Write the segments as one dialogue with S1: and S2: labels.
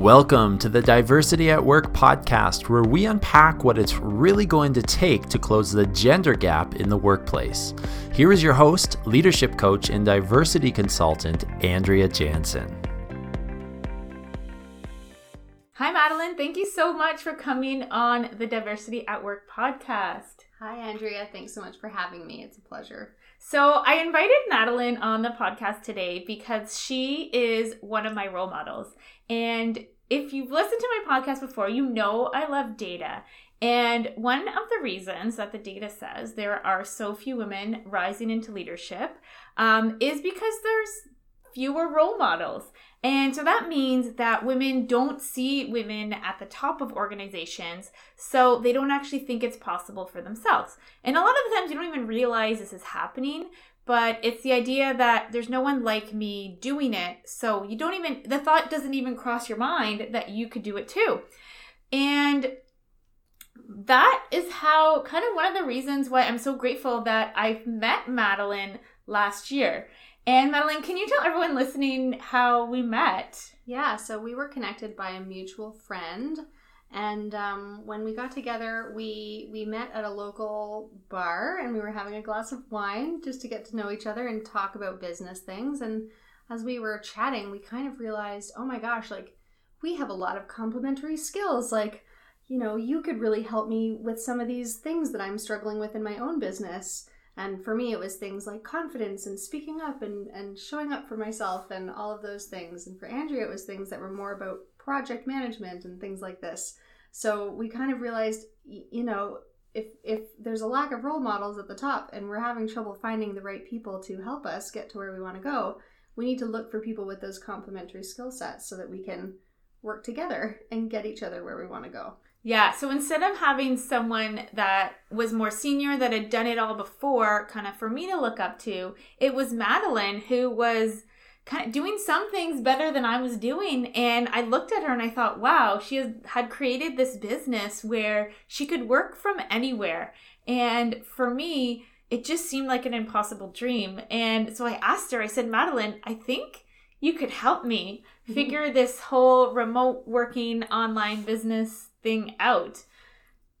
S1: Welcome to the Diversity at Work podcast, where we unpack what it's really going to take to close the gender gap in the workplace. Here is your host, leadership coach, and diversity consultant, Andrea Jansen.
S2: Hi, Madeline. Thank you so much for coming on the Diversity at Work podcast.
S3: Hi, Andrea. Thanks so much for having me. It's a pleasure.
S2: So, I invited Madeline on the podcast today because she is one of my role models. And if you've listened to my podcast before, you know I love data. And one of the reasons that the data says there are so few women rising into leadership um, is because there's fewer role models. And so that means that women don't see women at the top of organizations, so they don't actually think it's possible for themselves. And a lot of the times you don't even realize this is happening, but it's the idea that there's no one like me doing it, so you don't even, the thought doesn't even cross your mind that you could do it too. And that is how kind of one of the reasons why I'm so grateful that I've met Madeline last year and Madeline, can you tell everyone listening how we met?
S3: Yeah, so we were connected by a mutual friend. And um, when we got together, we we met at a local bar, and we were having a glass of wine just to get to know each other and talk about business things. And as we were chatting, we kind of realized, oh my gosh, like we have a lot of complementary skills. Like, you know, you could really help me with some of these things that I'm struggling with in my own business. And for me, it was things like confidence and speaking up and, and showing up for myself and all of those things. And for Andrea, it was things that were more about project management and things like this. So we kind of realized, you know, if if there's a lack of role models at the top and we're having trouble finding the right people to help us get to where we want to go, we need to look for people with those complementary skill sets so that we can work together and get each other where we want to go.
S2: Yeah, so instead of having someone that was more senior that had done it all before, kind of for me to look up to, it was Madeline who was kind of doing some things better than I was doing. And I looked at her and I thought, wow, she had created this business where she could work from anywhere. And for me, it just seemed like an impossible dream. And so I asked her, I said, Madeline, I think you could help me mm-hmm. figure this whole remote working online business thing out.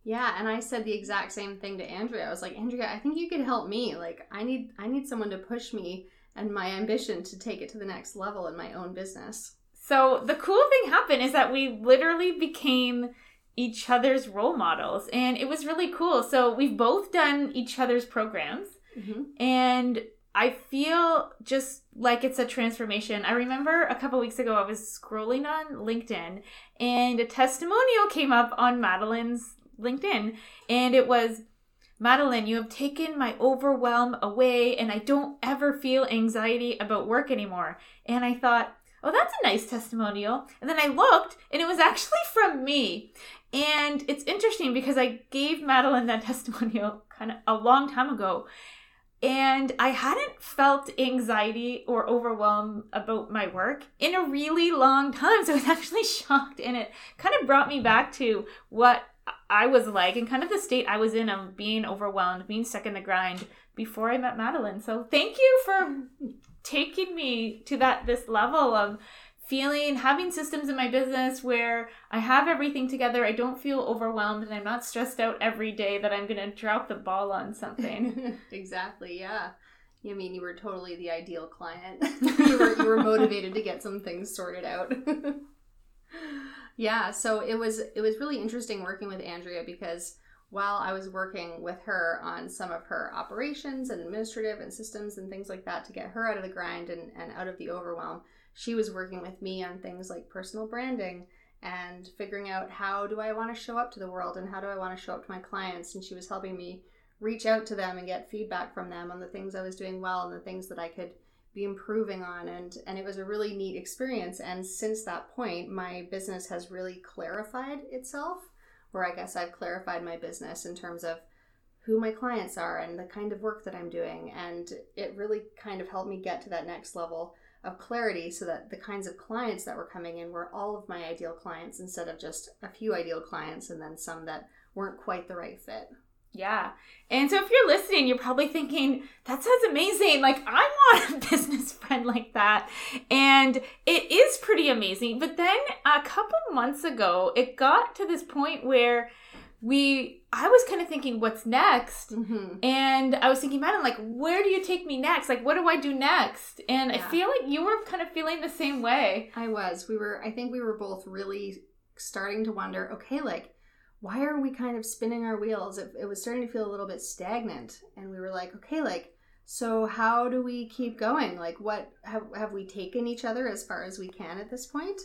S3: Yeah, and I said the exact same thing to Andrea. I was like, Andrea, I think you could help me. Like, I need I need someone to push me and my ambition to take it to the next level in my own business.
S2: So the cool thing happened is that we literally became each other's role models, and it was really cool. So we've both done each other's programs, mm-hmm. and I feel just like it's a transformation. I remember a couple weeks ago I was scrolling on LinkedIn and a testimonial came up on Madeline's LinkedIn and it was Madeline, you have taken my overwhelm away and I don't ever feel anxiety about work anymore. And I thought, oh, that's a nice testimonial. And then I looked and it was actually from me. And it's interesting because I gave Madeline that testimonial kind of a long time ago and I hadn't felt anxiety or overwhelm about my work in a really long time. So I was actually shocked, and it kind of brought me back to what I was like and kind of the state I was in of being overwhelmed, being stuck in the grind before I met Madeline. So thank you for taking me to that this level of feeling having systems in my business where I have everything together. I don't feel overwhelmed and I'm not stressed out every day that I'm going to drop the ball on something.
S3: exactly. Yeah. You mean you were totally the ideal client. you were you were motivated to get some things sorted out. yeah, so it was it was really interesting working with Andrea because while I was working with her on some of her operations and administrative and systems and things like that to get her out of the grind and, and out of the overwhelm, she was working with me on things like personal branding and figuring out how do I want to show up to the world and how do I want to show up to my clients. And she was helping me reach out to them and get feedback from them on the things I was doing well and the things that I could be improving on. And and it was a really neat experience. And since that point my business has really clarified itself where I guess I've clarified my business in terms of who my clients are and the kind of work that I'm doing. And it really kind of helped me get to that next level of clarity so that the kinds of clients that were coming in were all of my ideal clients instead of just a few ideal clients and then some that weren't quite the right fit.
S2: Yeah. And so if you're listening, you're probably thinking, that sounds amazing. Like, I want a business friend like that. And it is pretty amazing. But then a couple months ago, it got to this point where we, I was kind of thinking, what's next?
S3: Mm-hmm.
S2: And I was thinking, Madeline, like, where do you take me next? Like, what do I do next? And I feel like you were kind of feeling the same way.
S3: I was. We were, I think we were both really starting to wonder okay, like, why are we kind of spinning our wheels? It, it was starting to feel a little bit stagnant. And we were like, okay, like, so how do we keep going? Like, what have, have we taken each other as far as we can at this point?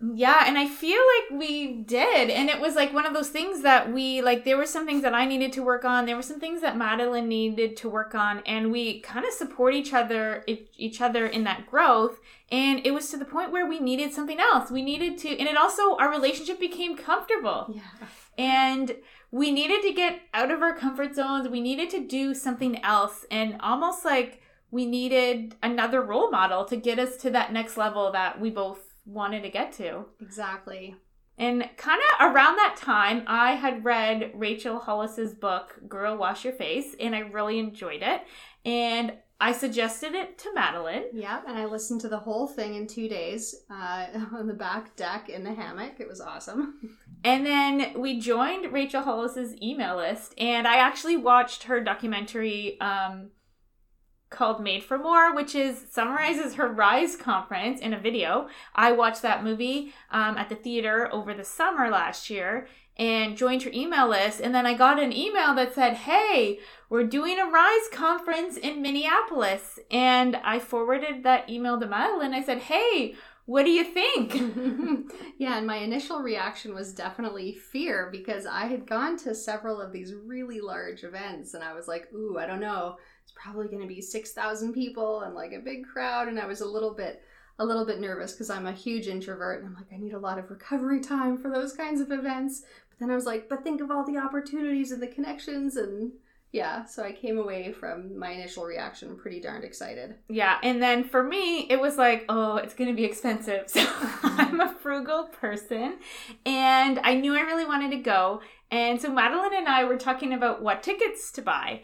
S2: Yeah, and I feel like we did. And it was like one of those things that we like there were some things that I needed to work on. There were some things that Madeline needed to work on and we kind of support each other each other in that growth. And it was to the point where we needed something else. We needed to and it also our relationship became comfortable.
S3: Yeah.
S2: And we needed to get out of our comfort zones. We needed to do something else and almost like we needed another role model to get us to that next level that we both wanted to get to.
S3: Exactly.
S2: And kind of around that time, I had read Rachel Hollis's book, Girl Wash Your Face, and I really enjoyed it. And I suggested it to Madeline.
S3: Yeah, and I listened to the whole thing in two days uh, on the back deck in the hammock. It was awesome.
S2: And then we joined Rachel Hollis's email list, and I actually watched her documentary um, called Made for More, which is summarizes her Rise conference in a video. I watched that movie um, at the theater over the summer last year and joined her email list. And then I got an email that said, Hey, we're doing a Rise conference in Minneapolis. And I forwarded that email to Madeline. I said, Hey, what do you think?
S3: yeah, and my initial reaction was definitely fear because I had gone to several of these really large events and I was like, ooh, I don't know. It's probably going to be 6,000 people and like a big crowd and I was a little bit a little bit nervous because I'm a huge introvert and I'm like I need a lot of recovery time for those kinds of events. But then I was like, but think of all the opportunities and the connections and yeah, so I came away from my initial reaction pretty darned excited.
S2: Yeah, and then for me, it was like, oh, it's going to be expensive. So mm-hmm. I'm a frugal person, and I knew I really wanted to go. And so Madeline and I were talking about what tickets to buy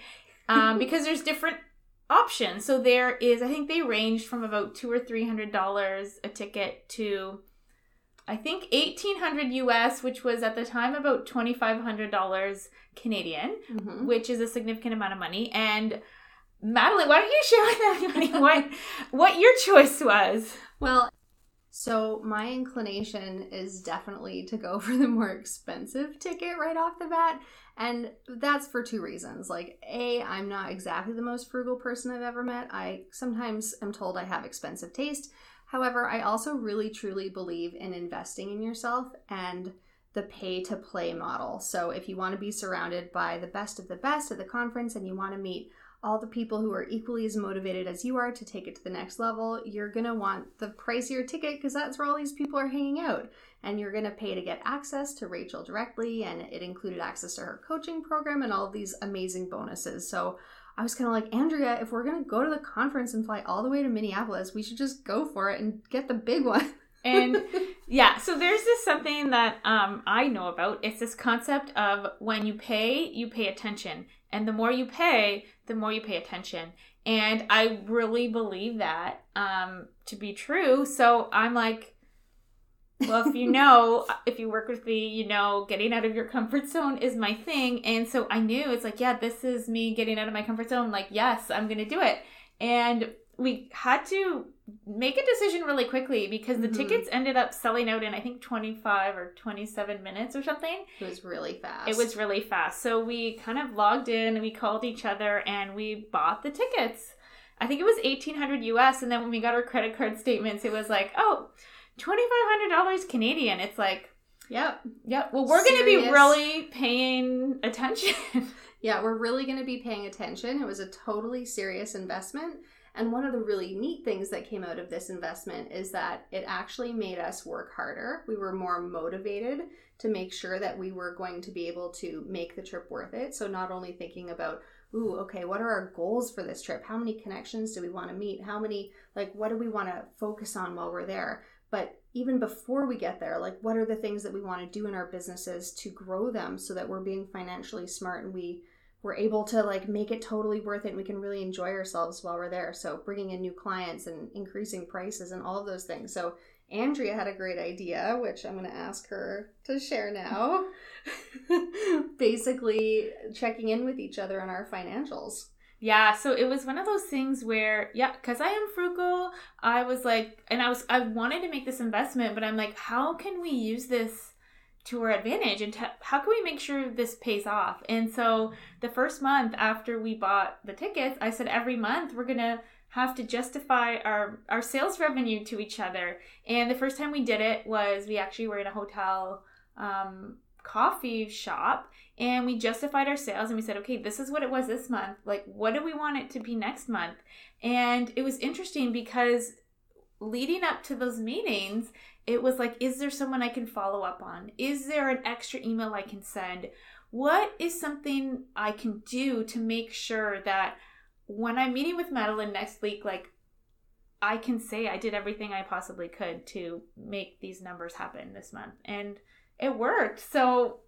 S2: um, because there's different options. So there is, I think they ranged from about two or three hundred dollars a ticket to. I think eighteen hundred US, which was at the time about twenty five hundred dollars Canadian,
S3: Mm-hmm.
S2: which is a significant amount of money. And Madeline, why don't you share with everybody what what your choice was?
S3: Well, so my inclination is definitely to go for the more expensive ticket right off the bat. And that's for two reasons. Like, A, I'm not exactly the most frugal person I've ever met. I sometimes am told I have expensive taste. However, I also really truly believe in investing in yourself and the pay to play model. So, if you want to be surrounded by the best of the best at the conference and you want to meet all the people who are equally as motivated as you are to take it to the next level, you're going to want the pricier ticket because that's where all these people are hanging out. And you're going to pay to get access to Rachel directly, and it included access to her coaching program and all these amazing bonuses. So I was kind of like, Andrea, if we're going to go to the conference and fly all the way to Minneapolis, we should just go for it and get the big one.
S2: And yeah, so there's this something that um, I know about. It's this concept of when you pay, you pay attention. And the more you pay, the more you pay attention. And I really believe that um, to be true. So I'm like, well, if you know, if you work with me, you know, getting out of your comfort zone is my thing. And so I knew it's like, yeah, this is me getting out of my comfort zone. Like, yes, I'm going to do it. And we had to make a decision really quickly because the
S3: Mhm.
S2: tickets ended up selling out in I think 25 or 27 minutes or something.
S3: It was really fast.
S2: It was really fast. So we kind of logged in and we called each other and we bought the tickets. I think it was 1800 US and then when we got our credit card statements it was like, "Oh, $2500 Canadian." It's like,
S3: Yep.
S2: Yep. well we're going to be really paying attention.
S3: Yeah, we're really going to be paying attention. It was a totally serious investment. And one of the really neat things that came out of this investment is that it actually made us work harder. We were more motivated to make sure that we were going to be able to make the trip worth it. So, not only thinking about, ooh, okay, what are our goals for this trip? How many connections do we want to meet? How many, like, what do we want to focus on while we're there? But even before we get there, like, what are the things that we want to do in our businesses to grow them so that we're being financially smart and we we're able to like make it totally worth it and we can really enjoy ourselves while we're there. So bringing in new clients and increasing prices and all of those things. So andrea had a great idea which i'm going to ask her to share now. Basically checking in with each other on our financials.
S2: Yeah, so it was one of those things where, yeah, because I am frugal, I was like, and I was, I wanted to make this investment, but I'm like, how can we use this to our advantage and how can we make sure this pays off? And so the first month after we bought the tickets i said every month we're gonna have to justify our our sales revenue to each other. And the first time we did it was we actually were in a hotel um, coffee shop and we justified our sales and we said okay this is what it was this month. Like what do we want it to be next month? And it was interesting because leading up to those meetings it was like, is there someone I can follow up on? Is there an extra email I can send? What is something I can do to make sure that when I'm meeting with Madeline next week, like I can say I did everything I possibly could to make these numbers happen this month. And it worked. So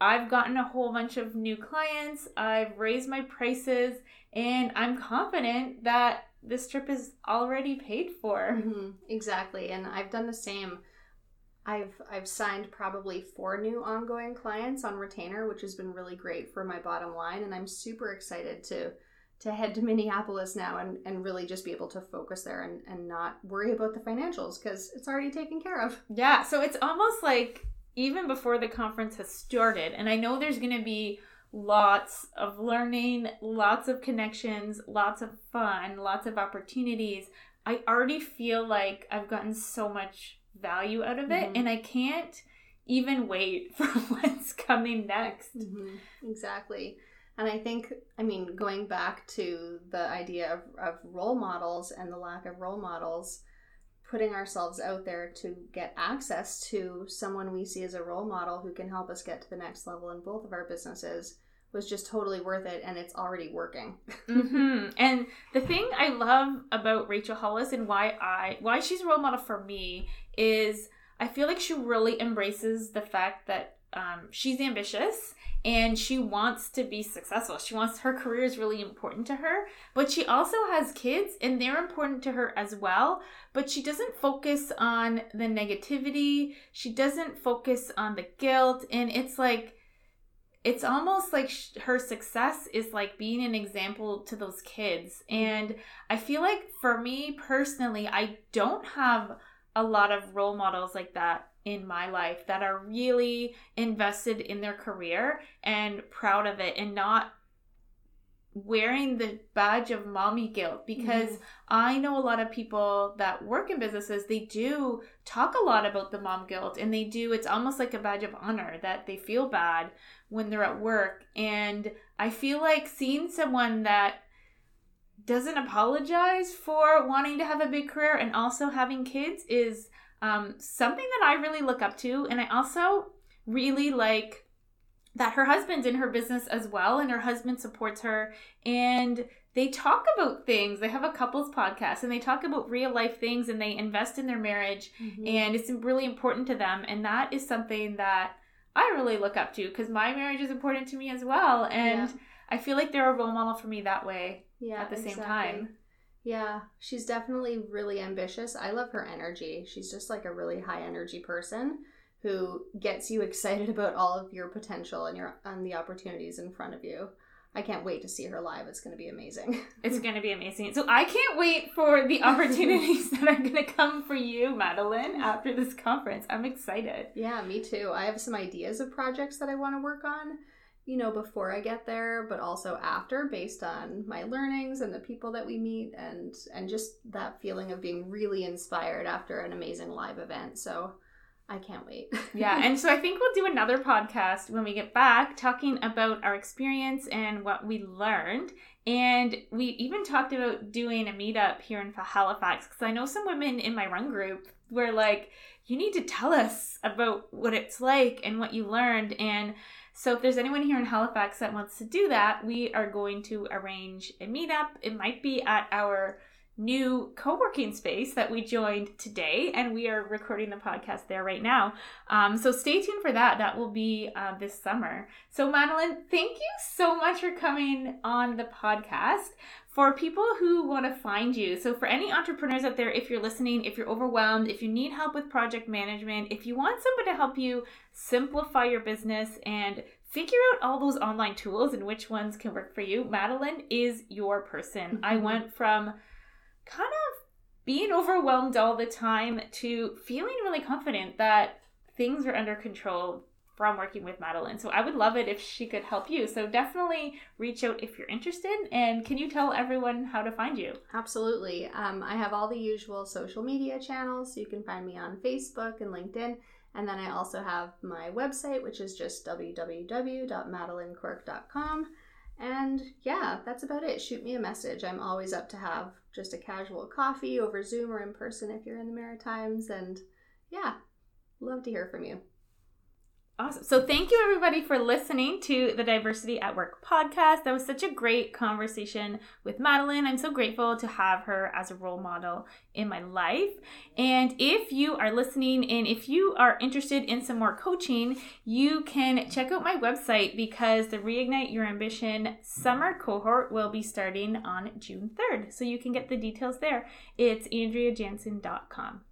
S2: I've gotten a whole bunch of new clients, I've raised my prices, and I'm confident that this trip is already paid for.
S3: Mm-hmm. Exactly. And I've done the same. I've I've signed probably four new ongoing clients on retainer, which has been really great for my bottom line. And I'm super excited to to head to Minneapolis now and, and really just be able to focus there and, and not worry about the financials because it's already taken care of.
S2: Yeah. So it's almost like even before the conference has started, and I know there's gonna be lots of learning, lots of connections, lots of fun, lots of opportunities. I already feel like I've gotten so much value out of it, mm-hmm. and I can't even wait for what's coming next.
S3: Mm-hmm. Exactly. And I think, I mean, going back to the idea of, of role models and the lack of role models, putting ourselves out there to get access to someone we see as a role model who can help us get to the next level in both of our businesses was just totally worth it and it's already working.
S2: mm-hmm. And the thing I love about Rachel Hollis and why I why she's a role model for me is I feel like she really embraces the fact that um, she's ambitious and she wants to be successful. She wants her career is really important to her, but she also has kids and they're important to her as well. But she doesn't focus on the negativity, she doesn't focus on the guilt. And it's like, it's almost like sh- her success is like being an example to those kids. And I feel like for me personally, I don't have a lot of role models like that in my life that are really invested in their career and proud of it and not wearing the badge of mommy guilt because mm-hmm. I know a lot of people that work in businesses they do talk a lot about the mom guilt and they do it's almost like a badge of honor that they feel bad when they're at work and I feel like seeing someone that doesn't apologize for wanting to have a big career and also having kids is um, something that I really look up to. And I also really like that her husband's in her business as well, and her husband supports her. And they talk about things. They have a couples podcast and they talk about real life things and they invest in their marriage. Mm-hmm. And it's really important to them. And that is something that I really look up to because my marriage is important to me as well. And yeah. I feel like they're a role model for me that way yeah, at the exactly. same time.
S3: Yeah, she's definitely really ambitious. I love her energy. She's just like a really high energy person who gets you excited about all of your potential and your and the opportunities in front of you. I can't wait to see her live. It's going to be amazing.
S2: it's going to be amazing. So I can't wait for the opportunities that are going to come for you, Madeline, after this conference. I'm excited.
S3: Yeah, me too. I have some ideas of projects that I want to work on you know, before I get there, but also after based on my learnings and the people that we meet and and just that feeling of being really inspired after an amazing live event. So I can't wait.
S2: yeah, and so I think we'll do another podcast when we get back talking about our experience and what we learned. And we even talked about doing a meetup here in Halifax because I know some women in my run group were like, you need to tell us about what it's like and what you learned. And so if there's anyone here in Halifax that wants to do that, we are going to arrange a meetup. It might be at our new co-working space that we joined today and we are recording the podcast there right now. Um, so stay tuned for that. That will be uh, this summer. So madeline thank you so much for coming on the podcast. For people who want to find you so for any entrepreneurs out there if you're listening if you're overwhelmed if you need help with project management if you want someone to help you simplify your business and figure out all those online tools and which ones can work for you madeline is your person. Mm-hmm. i went from kind of being overwhelmed all the time to feeling really confident that things are under control from working with Madeline. So I would love it if she could help you. So definitely reach out if you're interested. And can you tell everyone how to find you?
S3: Absolutely. Um, I have all the usual social media channels. So you can find me on Facebook and LinkedIn. And then I also have my website, which is just www.madeleinequirk.com. And yeah, that's about it. Shoot me a message. I'm always up to have just a casual coffee over Zoom or in person if you're in the Maritimes. And yeah, love to hear from you.
S2: Awesome. So, thank you everybody for listening to the Diversity at Work podcast. That was such a great conversation with Madeline. I'm so grateful to have her as a role model in my life. And if you are listening and if you are interested in some more coaching, you can check out my website because the Reignite Your Ambition summer cohort will be starting on June 3rd. So, you can get the details there. It's andreajansen.com.